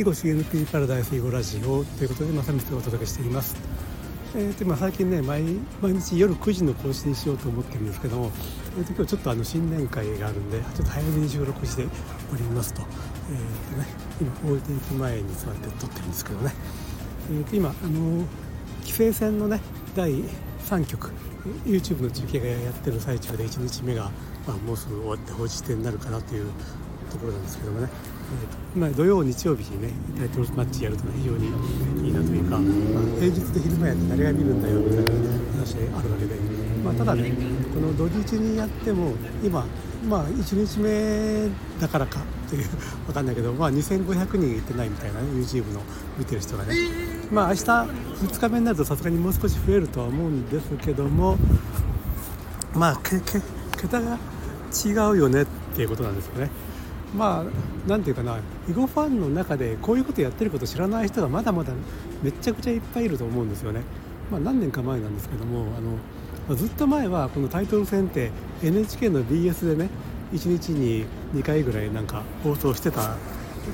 囲碁 CNP パラダイス囲碁ラジオということで正光がお届けしています。えーとまあ、最近ね毎日夜9時の更新しようと思ってるんですけども、えー、今日ちょっとあの新年会があるんでちょっと早めに収録しておりますと,、えーとね、今置いていく前に座って撮ってるんですけどね、えー、と今あの棋聖戦のね第3局 YouTube の中継がやってる最中で1日目が、まあ、もうすぐ終わって放じ手になるかなというところなんですけどもね、えーまあ、土曜日曜日にねタイトルマッチやるとね非常にいいなというか、まあ、平日で昼間やって誰が見るんだよみたいな話があるわけで、まあ、ただねこの土日にやっても今まあ1日目だからかっていう 分かんないけど、まあ、2500人いってないみたいなね YouTube の見てる人がねまあ明日2日目になるとさすがにもう少し増えるとは思うんですけどもまあけけ桁が違うよねっていうことなんですよね。まあ何て言うかな囲碁ファンの中でこういうことやってること知らない人がまだまだめちゃくちゃいっぱいいると思うんですよね。まあ、何年か前なんですけどもあの、まあ、ずっと前はこのタイトル戦って NHK の BS でね1日に2回ぐらいなんか放送してた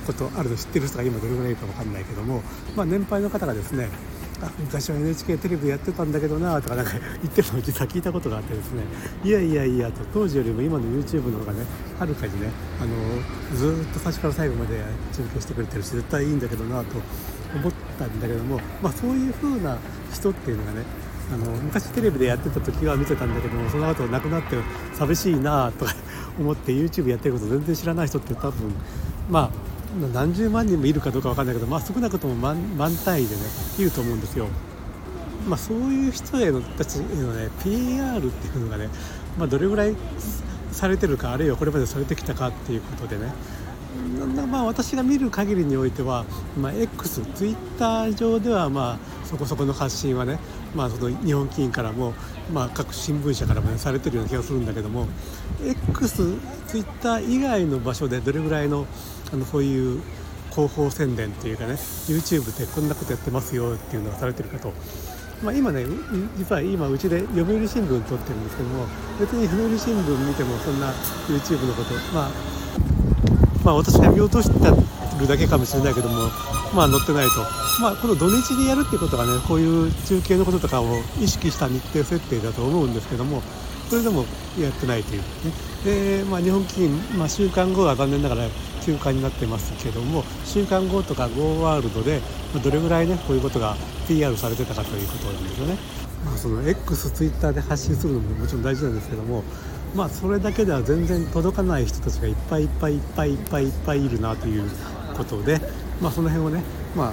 ことあるの知ってる人が今どれぐらいいるか分かんないけども、まあ、年配の方がですね昔は NHK テレビでやってたんだけどなとかなんか言ってるのを実は聞いたことがあってですね。いやいやいやと当時よりも今の YouTube の方がねはるかにねあのずっと最初から最後まで中継してくれてるし絶対いいんだけどなと思ったんだけども、まあ、そういう風な人っていうのがねあの昔テレビでやってた時は見てたんだけどもその後亡くなって寂しいなとか思って YouTube やってること全然知らない人って多分まあ何十万人もいるかどうか分かんないけど、まあ、少なくとも万万単位でねいると思うんですよ。まあ、そういう人へのたちへのね PR っていうのがね、まあ、どれぐらいされてるかあるいはこれまでされてきたかっていうことでねまあ、私が見る限りにおいては、まあ、X、ツイッター上では、まあ、そこそこの発信はね、まあ、その日本棋院からも、まあ、各新聞社からも、ね、されてるような気がするんだけども X、ツイッター以外の場所でどれぐらいのあのそういう広報宣伝っていうかね YouTube でこんなことやってますよっていうのがされてるかと。まあ、今ね実は今うちで読売新聞撮ってるんですけども別に読売新聞見てもそんな YouTube のことまあまあ私が見落としてるだけかもしれないけどもまあ載ってないとまあこの土日にやるっていうことがねこういう中継のこととかを意識した日程設定だと思うんですけどもそれでもやってないというねで、まあ、日本棋院、まあ、週間後は残念ながら休暇になってますけども週間後とか Go ワールドでどれぐらいねこういうことが PR されてたかということなんですよね。まあ、その X、Twitter で発信するのももちろん大事なんですけどもまあそれだけでは全然届かない人たちがいっぱいいっぱいいっぱいいっぱいいっぱいいるなということで、まあ、その辺をね、まあ、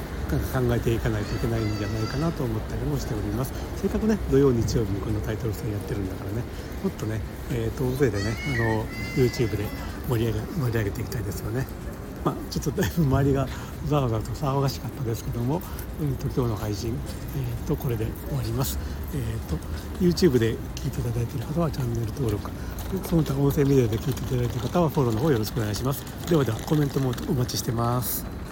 考えていかないといけないんじゃないかなと思ったりもしております。せっかくね土曜日曜日にこのタイトル戦やってるんだからねもっとね、えー、と大勢でねあの YouTube で盛り上げ盛り上げていきたいですよね。まあ、ちょっとだいぶ周りがざわざわと騒がしかったですけども、えー、と今日の配信、えー、とこれで終わります、えー、と YouTube で聞いていただいている方はチャンネル登録その他音声メディアで聞いていただいている方はフォローの方よろしくお願いします。ではではコメントもお待ちしてます。